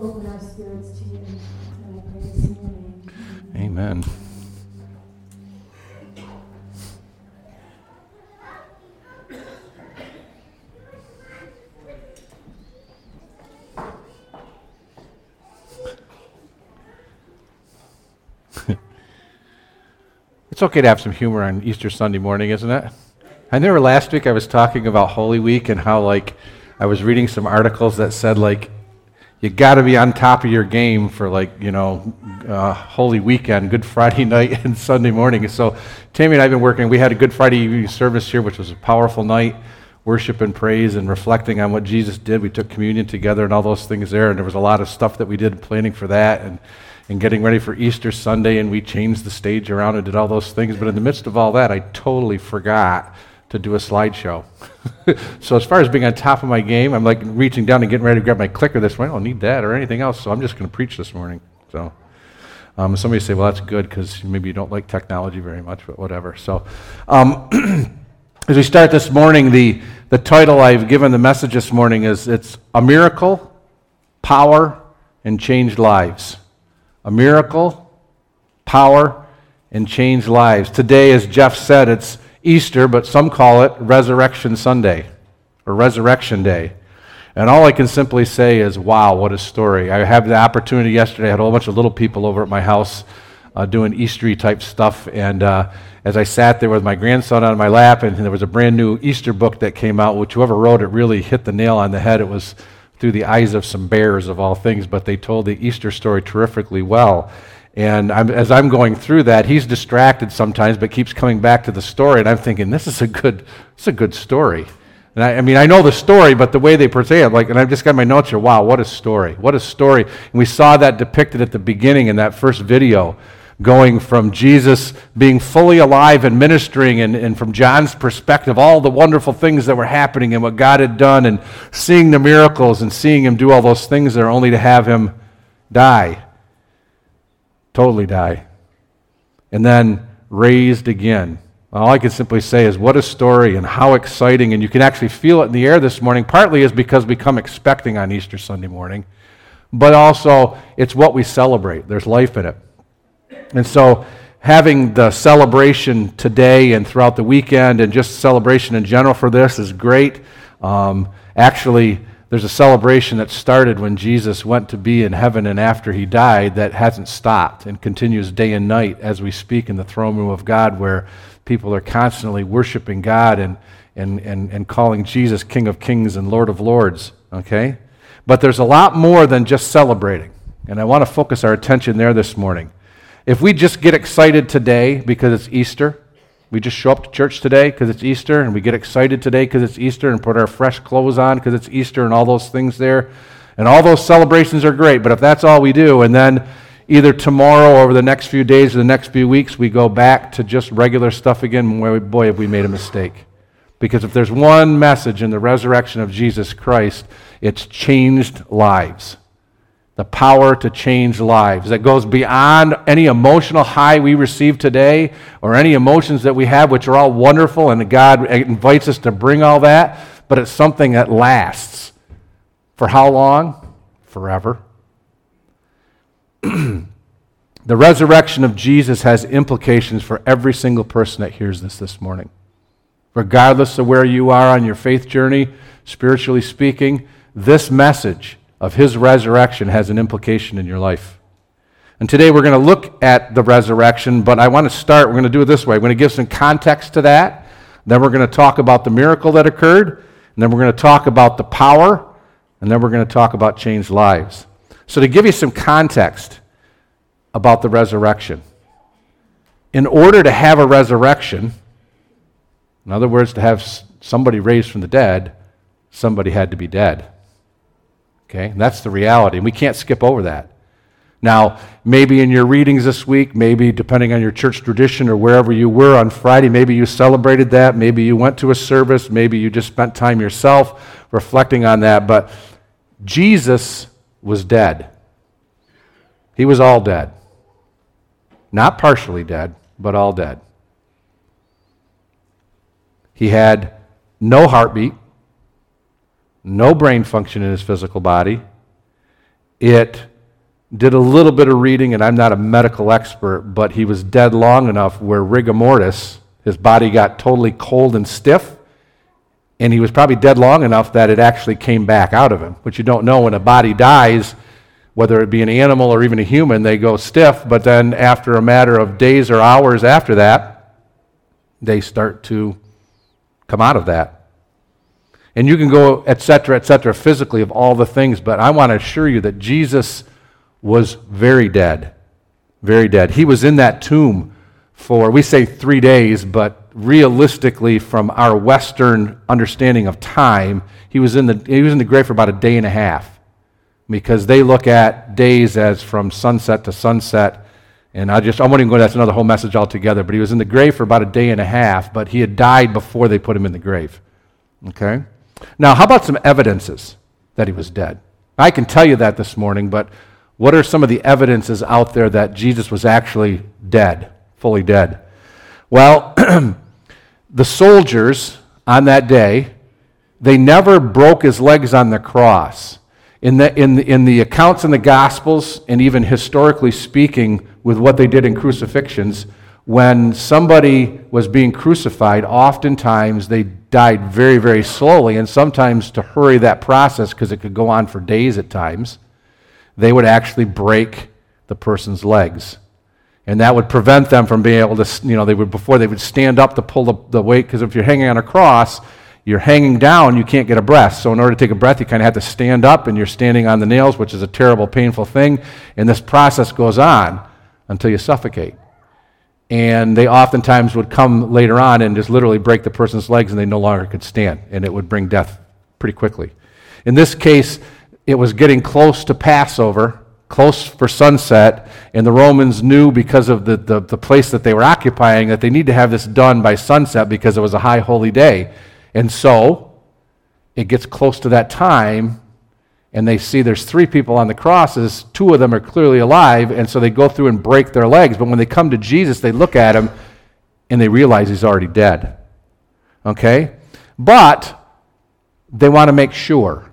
open our spirits to you. And I pray this in your name. Amen. it's okay to have some humor on Easter Sunday morning, isn't it? I remember last week I was talking about Holy Week and how, like, I was reading some articles that said, like, you got to be on top of your game for, like, you know, uh, Holy Weekend, Good Friday night and Sunday morning. So, Tammy and I have been working. We had a Good Friday evening service here, which was a powerful night, worship and praise and reflecting on what Jesus did. We took communion together and all those things there, and there was a lot of stuff that we did planning for that. And and getting ready for Easter Sunday, and we changed the stage around and did all those things. But in the midst of all that, I totally forgot to do a slideshow. so as far as being on top of my game, I'm like reaching down and getting ready to grab my clicker this morning. I don't need that or anything else, so I'm just going to preach this morning. So um, somebody say, well, that's good because maybe you don't like technology very much, but whatever. So um, as we start this morning, the, the title I've given the message this morning is it's a miracle, power, and changed lives a miracle, power, and change lives. Today, as Jeff said, it's Easter, but some call it Resurrection Sunday or Resurrection Day. And all I can simply say is, wow, what a story. I had the opportunity yesterday, I had a whole bunch of little people over at my house uh, doing Eastery type stuff. And uh, as I sat there with my grandson on my lap, and there was a brand new Easter book that came out, which whoever wrote it really hit the nail on the head. It was through the eyes of some bears, of all things, but they told the Easter story terrifically well. And I'm, as I'm going through that, he's distracted sometimes, but keeps coming back to the story. And I'm thinking, this is a good, this is a good story. And I, I, mean, I know the story, but the way they portray it, like, and I've just got my notes here. Wow, what a story! What a story! And we saw that depicted at the beginning in that first video going from Jesus being fully alive and ministering, and, and from John's perspective, all the wonderful things that were happening and what God had done, and seeing the miracles and seeing him do all those things there, only to have him die. Totally die. And then raised again. All I can simply say is, what a story and how exciting. And you can actually feel it in the air this morning. Partly is because we come expecting on Easter Sunday morning, but also it's what we celebrate. There's life in it. And so, having the celebration today and throughout the weekend, and just celebration in general for this is great. Um, actually, there's a celebration that started when Jesus went to be in heaven and after he died that hasn't stopped and continues day and night as we speak in the throne room of God, where people are constantly worshiping God and, and, and, and calling Jesus King of Kings and Lord of Lords. Okay? But there's a lot more than just celebrating. And I want to focus our attention there this morning. If we just get excited today because it's Easter, we just show up to church today because it's Easter, and we get excited today because it's Easter, and put our fresh clothes on because it's Easter, and all those things there, and all those celebrations are great. But if that's all we do, and then either tomorrow or over the next few days or the next few weeks, we go back to just regular stuff again, boy, have we made a mistake. Because if there's one message in the resurrection of Jesus Christ, it's changed lives the power to change lives that goes beyond any emotional high we receive today or any emotions that we have, which are all wonderful, and God invites us to bring all that, but it's something that lasts. For how long? Forever. the resurrection of Jesus has implications for every single person that hears this this morning. Regardless of where you are on your faith journey, spiritually speaking, this message of his resurrection has an implication in your life. And today we're going to look at the resurrection, but I want to start, we're going to do it this way. We're going to give some context to that. Then we're going to talk about the miracle that occurred. And then we're going to talk about the power. And then we're going to talk about changed lives. So, to give you some context about the resurrection, in order to have a resurrection, in other words, to have somebody raised from the dead, somebody had to be dead. Okay? That's the reality. And we can't skip over that. Now, maybe in your readings this week, maybe depending on your church tradition or wherever you were on Friday, maybe you celebrated that. Maybe you went to a service. Maybe you just spent time yourself reflecting on that. But Jesus was dead. He was all dead. Not partially dead, but all dead. He had no heartbeat no brain function in his physical body. it did a little bit of reading, and I'm not a medical expert, but he was dead long enough where rigor mortis, his body got totally cold and stiff, and he was probably dead long enough that it actually came back out of him. But you don't know when a body dies, whether it be an animal or even a human, they go stiff, but then after a matter of days or hours after that, they start to come out of that. And you can go, et cetera, et cetera, physically of all the things, but I want to assure you that Jesus was very dead. Very dead. He was in that tomb for, we say three days, but realistically, from our Western understanding of time, he was in the, he was in the grave for about a day and a half because they look at days as from sunset to sunset. And I just, I won't even go, that's another whole message altogether. But he was in the grave for about a day and a half, but he had died before they put him in the grave. Okay? Now, how about some evidences that he was dead? I can tell you that this morning, but what are some of the evidences out there that Jesus was actually dead, fully dead? Well, the soldiers on that day, they never broke his legs on the cross. In the, in, the, in the accounts in the Gospels, and even historically speaking, with what they did in crucifixions, when somebody was being crucified, oftentimes they died very, very slowly, and sometimes to hurry that process, because it could go on for days at times, they would actually break the person's legs. And that would prevent them from being able to, you know, they would, before they would stand up to pull the, the weight, because if you're hanging on a cross, you're hanging down, you can't get a breath. So, in order to take a breath, you kind of have to stand up, and you're standing on the nails, which is a terrible, painful thing. And this process goes on until you suffocate. And they oftentimes would come later on and just literally break the person's legs, and they no longer could stand, and it would bring death pretty quickly. In this case, it was getting close to Passover, close for sunset, and the Romans knew because of the, the, the place that they were occupying that they need to have this done by sunset because it was a high holy day. And so it gets close to that time, and they see there's three people on the crosses. Two of them are clearly alive, and so they go through and break their legs. But when they come to Jesus, they look at him and they realize he's already dead. Okay? But they want to make sure.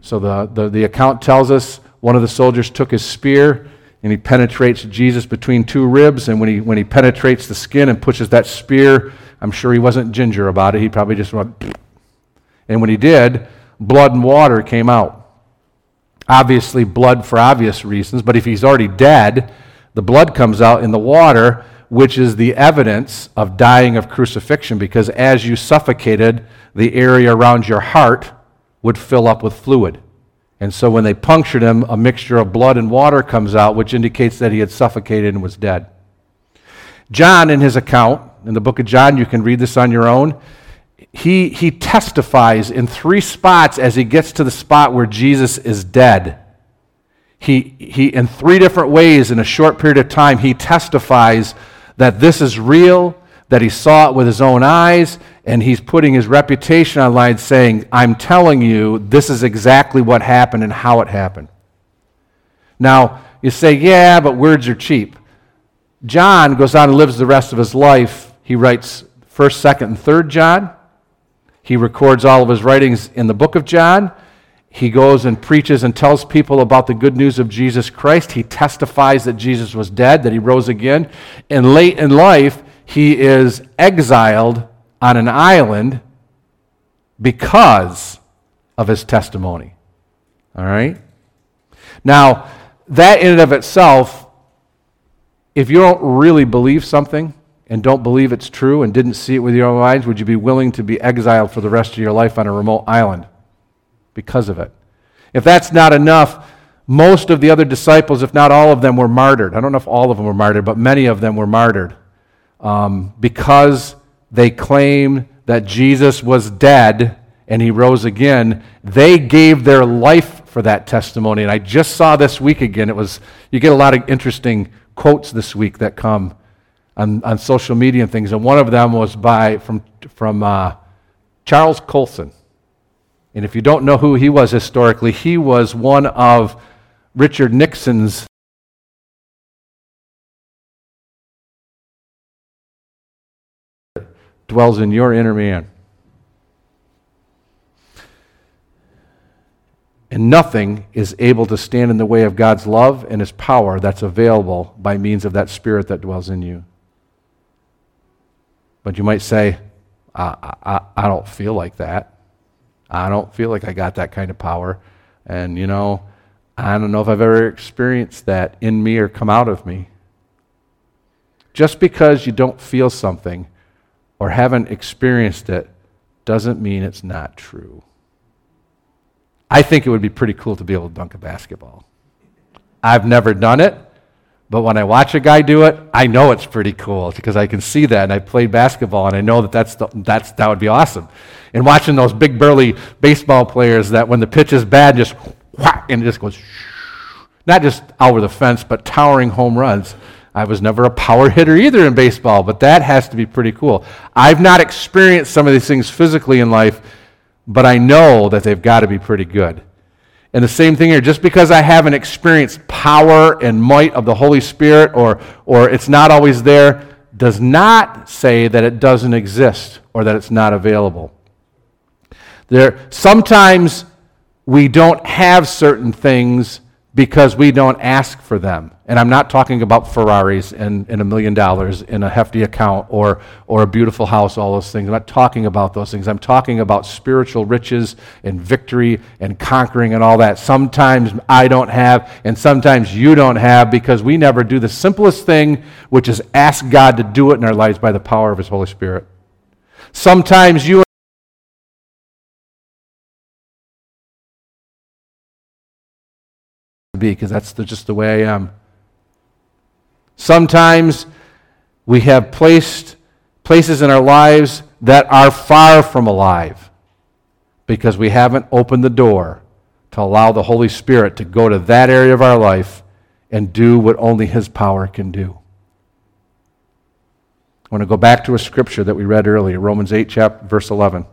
So the, the, the account tells us one of the soldiers took his spear and he penetrates Jesus between two ribs. And when he, when he penetrates the skin and pushes that spear I'm sure he wasn't ginger about it. He probably just went, and when he did, blood and water came out. Obviously, blood for obvious reasons, but if he's already dead, the blood comes out in the water, which is the evidence of dying of crucifixion, because as you suffocated, the area around your heart would fill up with fluid. And so when they punctured him, a mixture of blood and water comes out, which indicates that he had suffocated and was dead. John, in his account, in the book of John, you can read this on your own. He, he testifies in three spots as he gets to the spot where Jesus is dead. He, he, in three different ways, in a short period of time, he testifies that this is real, that he saw it with his own eyes, and he's putting his reputation online saying, I'm telling you, this is exactly what happened and how it happened. Now, you say, yeah, but words are cheap. John goes on and lives the rest of his life he writes 1st, 2nd, and 3rd John. He records all of his writings in the book of John. He goes and preaches and tells people about the good news of Jesus Christ. He testifies that Jesus was dead, that he rose again. And late in life, he is exiled on an island because of his testimony. All right? Now, that in and of itself, if you don't really believe something, and don't believe it's true and didn't see it with your own eyes, would you be willing to be exiled for the rest of your life on a remote island because of it? If that's not enough, most of the other disciples, if not all of them, were martyred. I don't know if all of them were martyred, but many of them were martyred um, because they claimed that Jesus was dead and he rose again. They gave their life for that testimony. And I just saw this week again. It was you get a lot of interesting quotes this week that come on, on social media and things, and one of them was by from from uh, Charles Colson. And if you don't know who he was historically, he was one of Richard Nixon's dwells in your inner man. And nothing is able to stand in the way of God's love and His power that's available by means of that Spirit that dwells in you. But you might say, I, I, I don't feel like that. I don't feel like I got that kind of power. And, you know, I don't know if I've ever experienced that in me or come out of me. Just because you don't feel something or haven't experienced it doesn't mean it's not true. I think it would be pretty cool to be able to dunk a basketball. I've never done it, but when I watch a guy do it, I know it's pretty cool because I can see that and I played basketball and I know that that's, the, that's that would be awesome. And watching those big burly baseball players that when the pitch is bad just whack and it just goes not just over the fence but towering home runs. I was never a power hitter either in baseball, but that has to be pretty cool. I've not experienced some of these things physically in life, but I know that they've got to be pretty good. And the same thing here, just because I haven't experienced power and might of the Holy Spirit or, or it's not always there, does not say that it doesn't exist or that it's not available. There, sometimes we don't have certain things because we don't ask for them. And I'm not talking about Ferraris and, and a million dollars in a hefty account or, or a beautiful house, all those things. I'm not talking about those things. I'm talking about spiritual riches and victory and conquering and all that. Sometimes I don't have, and sometimes you don't have because we never do the simplest thing, which is ask God to do it in our lives by the power of His Holy Spirit. Sometimes you be because that's the, just the way I am. Sometimes we have placed places in our lives that are far from alive because we haven't opened the door to allow the Holy Spirit to go to that area of our life and do what only His power can do. I want to go back to a scripture that we read earlier, Romans 8, chapter, verse 11.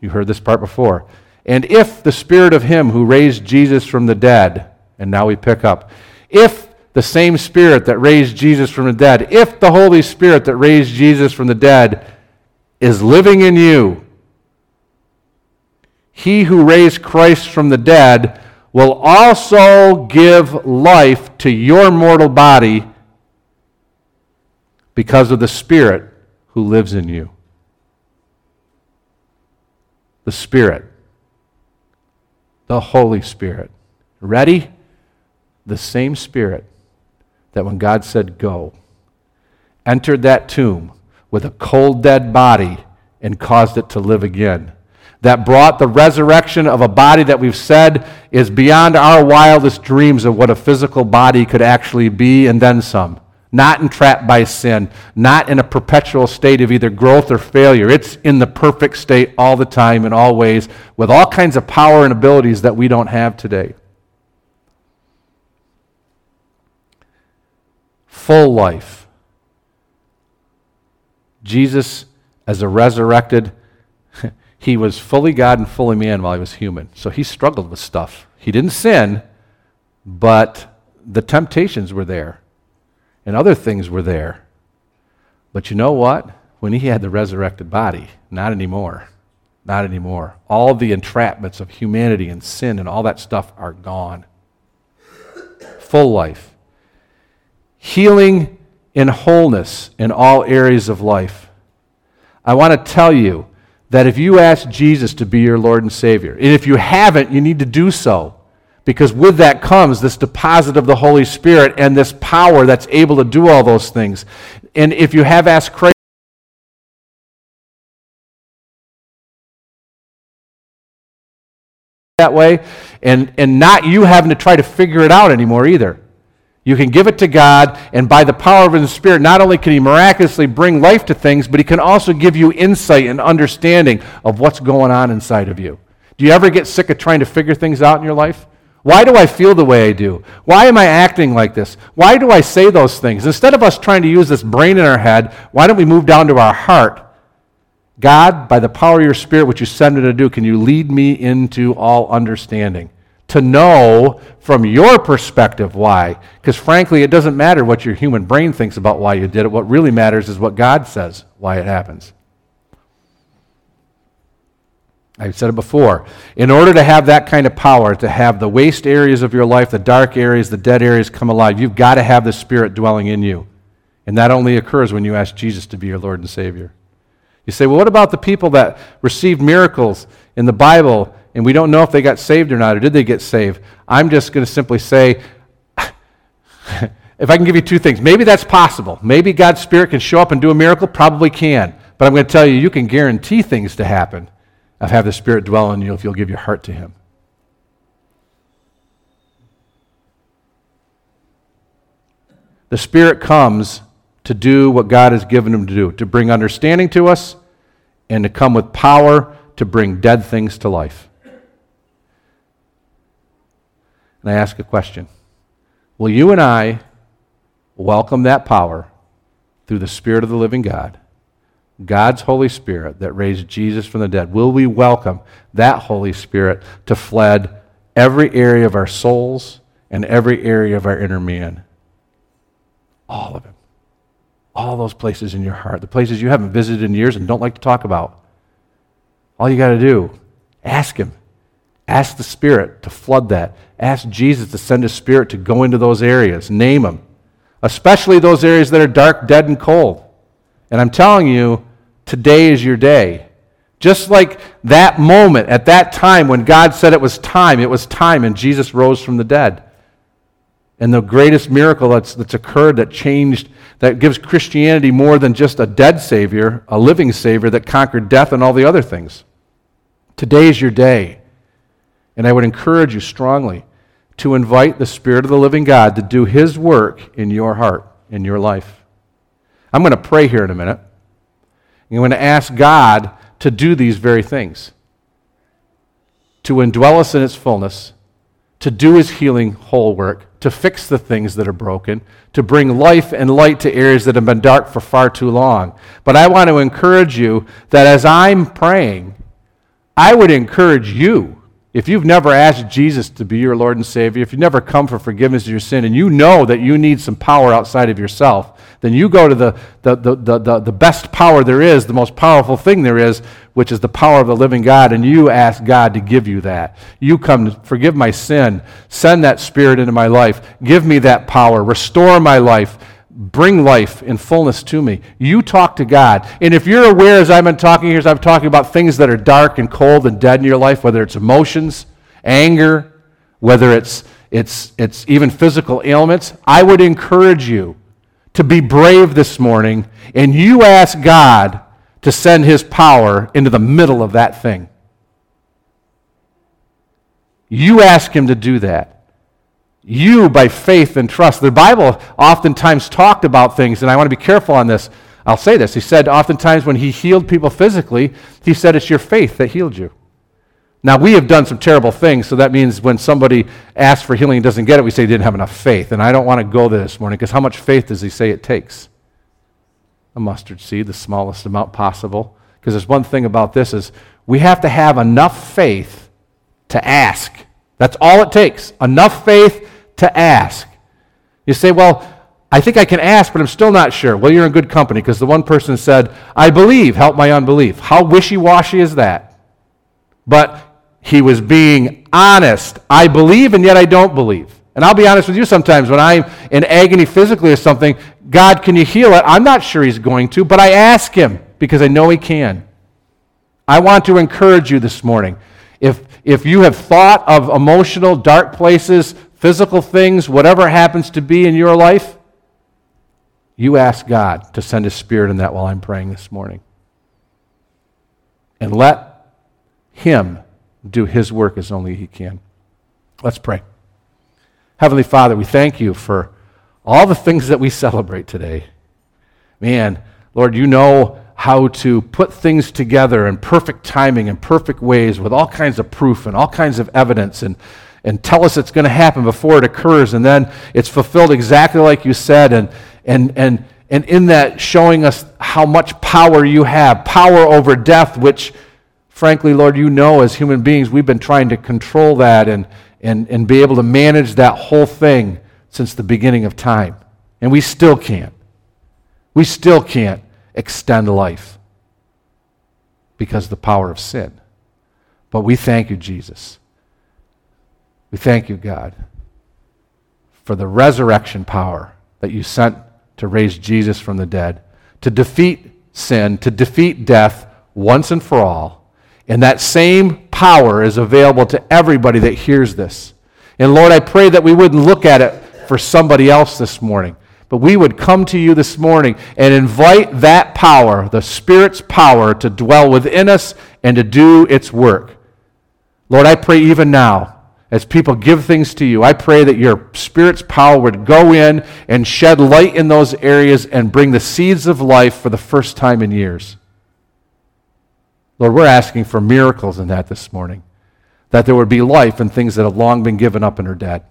You heard this part before. And if the Spirit of Him who raised Jesus from the dead, and now we pick up, if the same Spirit that raised Jesus from the dead, if the Holy Spirit that raised Jesus from the dead is living in you, He who raised Christ from the dead will also give life to your mortal body because of the Spirit who lives in you. The Spirit the Holy Spirit. Ready? The same Spirit that when God said, Go, entered that tomb with a cold, dead body and caused it to live again. That brought the resurrection of a body that we've said is beyond our wildest dreams of what a physical body could actually be, and then some not entrapped by sin, not in a perpetual state of either growth or failure. It's in the perfect state all the time, in all ways, with all kinds of power and abilities that we don't have today. Full life. Jesus, as a resurrected, he was fully God and fully man while he was human. So he struggled with stuff. He didn't sin, but the temptations were there and other things were there. But you know what? When he had the resurrected body, not anymore. Not anymore. All the entrapments of humanity and sin and all that stuff are gone. Full life. Healing and wholeness in all areas of life. I want to tell you that if you ask Jesus to be your Lord and Savior, and if you haven't, you need to do so. Because with that comes this deposit of the Holy Spirit and this power that's able to do all those things. And if you have asked Christ, that way, and, and not you having to try to figure it out anymore either. You can give it to God, and by the power of His Spirit, not only can He miraculously bring life to things, but He can also give you insight and understanding of what's going on inside of you. Do you ever get sick of trying to figure things out in your life? Why do I feel the way I do? Why am I acting like this? Why do I say those things? Instead of us trying to use this brain in our head, why don't we move down to our heart? God, by the power of your Spirit, which you send me to do, can you lead me into all understanding? To know from your perspective why. Because frankly, it doesn't matter what your human brain thinks about why you did it. What really matters is what God says why it happens. I've said it before. In order to have that kind of power, to have the waste areas of your life, the dark areas, the dead areas come alive, you've got to have the Spirit dwelling in you. And that only occurs when you ask Jesus to be your Lord and Savior. You say, well, what about the people that received miracles in the Bible and we don't know if they got saved or not, or did they get saved? I'm just going to simply say, if I can give you two things, maybe that's possible. Maybe God's Spirit can show up and do a miracle, probably can. But I'm going to tell you, you can guarantee things to happen of have the Spirit dwell in you if you'll give your heart to Him. The Spirit comes to do what God has given Him to do, to bring understanding to us and to come with power to bring dead things to life. And I ask a question Will you and I welcome that power through the Spirit of the living God? God's Holy Spirit that raised Jesus from the dead, will we welcome that Holy Spirit to flood every area of our souls and every area of our inner man? All of it. All those places in your heart, the places you haven't visited in years and don't like to talk about. All you got to do, ask Him. Ask the Spirit to flood that. Ask Jesus to send His Spirit to go into those areas. Name them. Especially those areas that are dark, dead, and cold. And I'm telling you, today is your day. Just like that moment, at that time when God said it was time, it was time, and Jesus rose from the dead. And the greatest miracle that's, that's occurred that changed, that gives Christianity more than just a dead Savior, a living Savior that conquered death and all the other things. Today is your day. And I would encourage you strongly to invite the Spirit of the living God to do His work in your heart, in your life. I'm going to pray here in a minute. I'm going to ask God to do these very things to indwell us in its fullness, to do his healing whole work, to fix the things that are broken, to bring life and light to areas that have been dark for far too long. But I want to encourage you that as I'm praying, I would encourage you if you've never asked Jesus to be your Lord and Savior, if you've never come for forgiveness of your sin, and you know that you need some power outside of yourself, then you go to the, the, the, the, the, best power there is, the most powerful thing there is, which is the power of the living God, and you ask God to give you that. You come, to forgive my sin, send that Spirit into my life, give me that power, restore my life bring life in fullness to me. You talk to God. And if you're aware, as I've been talking here, as I'm talking about things that are dark and cold and dead in your life, whether it's emotions, anger, whether it's, it's, it's even physical ailments, I would encourage you to be brave this morning and you ask God to send His power into the middle of that thing. You ask Him to do that you by faith and trust. The Bible oftentimes talked about things, and I want to be careful on this. I'll say this. He said oftentimes when he healed people physically, he said it's your faith that healed you. Now, we have done some terrible things, so that means when somebody asks for healing and doesn't get it, we say they didn't have enough faith. And I don't want to go there this morning because how much faith does he say it takes? A mustard seed, the smallest amount possible. Because there's one thing about this is we have to have enough faith to ask. That's all it takes. Enough faith to ask. You say, well, I think I can ask, but I'm still not sure. Well, you're in good company because the one person said, I believe, help my unbelief. How wishy washy is that? But he was being honest. I believe, and yet I don't believe. And I'll be honest with you sometimes when I'm in agony physically or something, God, can you heal it? I'm not sure he's going to, but I ask him because I know he can. I want to encourage you this morning. If, if you have thought of emotional dark places, physical things, whatever happens to be in your life, you ask God to send His Spirit in that while I'm praying this morning. And let Him do His work as only He can. Let's pray. Heavenly Father, we thank you for all the things that we celebrate today. Man, Lord, you know how to put things together in perfect timing and perfect ways with all kinds of proof and all kinds of evidence and and tell us it's going to happen before it occurs, and then it's fulfilled exactly like you said, and, and, and, and in that showing us how much power you have power over death, which, frankly, Lord, you know as human beings, we've been trying to control that and, and, and be able to manage that whole thing since the beginning of time. And we still can't. We still can't extend life because of the power of sin. But we thank you, Jesus. We thank you, God, for the resurrection power that you sent to raise Jesus from the dead, to defeat sin, to defeat death once and for all. And that same power is available to everybody that hears this. And Lord, I pray that we wouldn't look at it for somebody else this morning, but we would come to you this morning and invite that power, the Spirit's power, to dwell within us and to do its work. Lord, I pray even now, as people give things to you, I pray that your Spirit's power would go in and shed light in those areas and bring the seeds of life for the first time in years. Lord, we're asking for miracles in that this morning, that there would be life in things that have long been given up and are dead.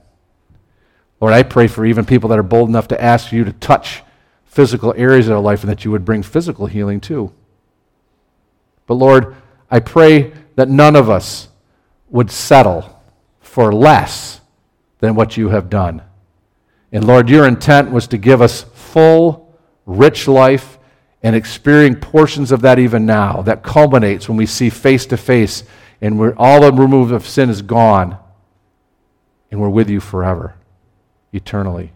Lord, I pray for even people that are bold enough to ask you to touch physical areas of their life and that you would bring physical healing too. But Lord, I pray that none of us would settle for less than what you have done. And Lord, your intent was to give us full, rich life and experiencing portions of that even now that culminates when we see face to face and where all the removal of sin is gone and we're with you forever, eternally.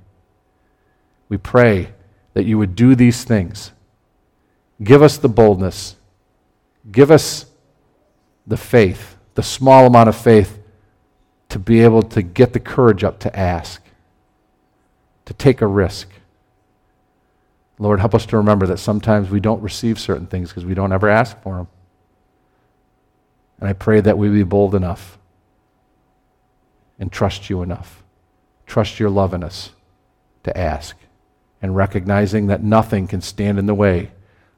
We pray that you would do these things. Give us the boldness. Give us the faith, the small amount of faith to be able to get the courage up to ask, to take a risk. Lord, help us to remember that sometimes we don't receive certain things because we don't ever ask for them. And I pray that we be bold enough and trust you enough, trust your love in us to ask, and recognizing that nothing can stand in the way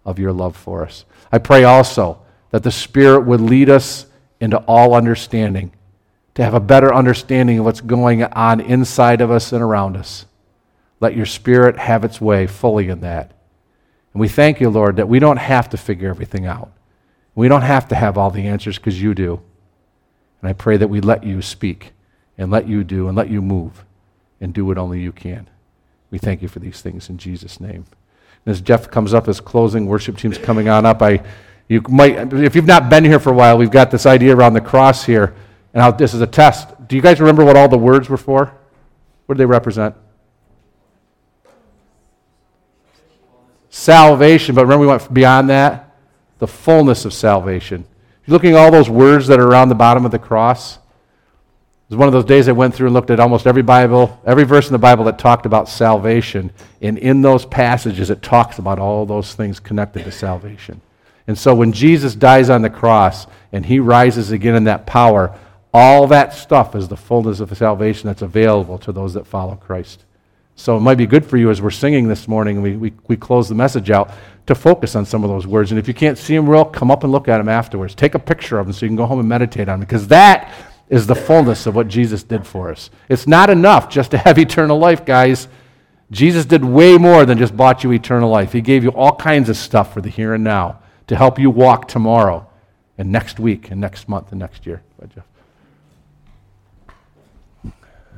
of your love for us. I pray also that the Spirit would lead us into all understanding to have a better understanding of what's going on inside of us and around us. Let your Spirit have its way fully in that. And we thank you, Lord, that we don't have to figure everything out. We don't have to have all the answers because you do. And I pray that we let you speak and let you do and let you move and do what only you can. We thank you for these things in Jesus' name. And as Jeff comes up, as closing, worship team's coming on up. I, you might, if you've not been here for a while, we've got this idea around the cross here and this is a test. Do you guys remember what all the words were for? What do they represent? Salvation, but remember we went beyond that? The fullness of salvation. You're looking at all those words that are around the bottom of the cross. It was one of those days I went through and looked at almost every Bible, every verse in the Bible that talked about salvation. And in those passages, it talks about all those things connected to salvation. And so when Jesus dies on the cross and he rises again in that power, all that stuff is the fullness of salvation that's available to those that follow Christ. So it might be good for you as we're singing this morning, we, we, we close the message out, to focus on some of those words. And if you can't see them real, come up and look at them afterwards. Take a picture of them so you can go home and meditate on them, because that is the fullness of what Jesus did for us. It's not enough just to have eternal life, guys. Jesus did way more than just bought you eternal life. He gave you all kinds of stuff for the here and now to help you walk tomorrow and next week and next month and next year. Bye, Jeff.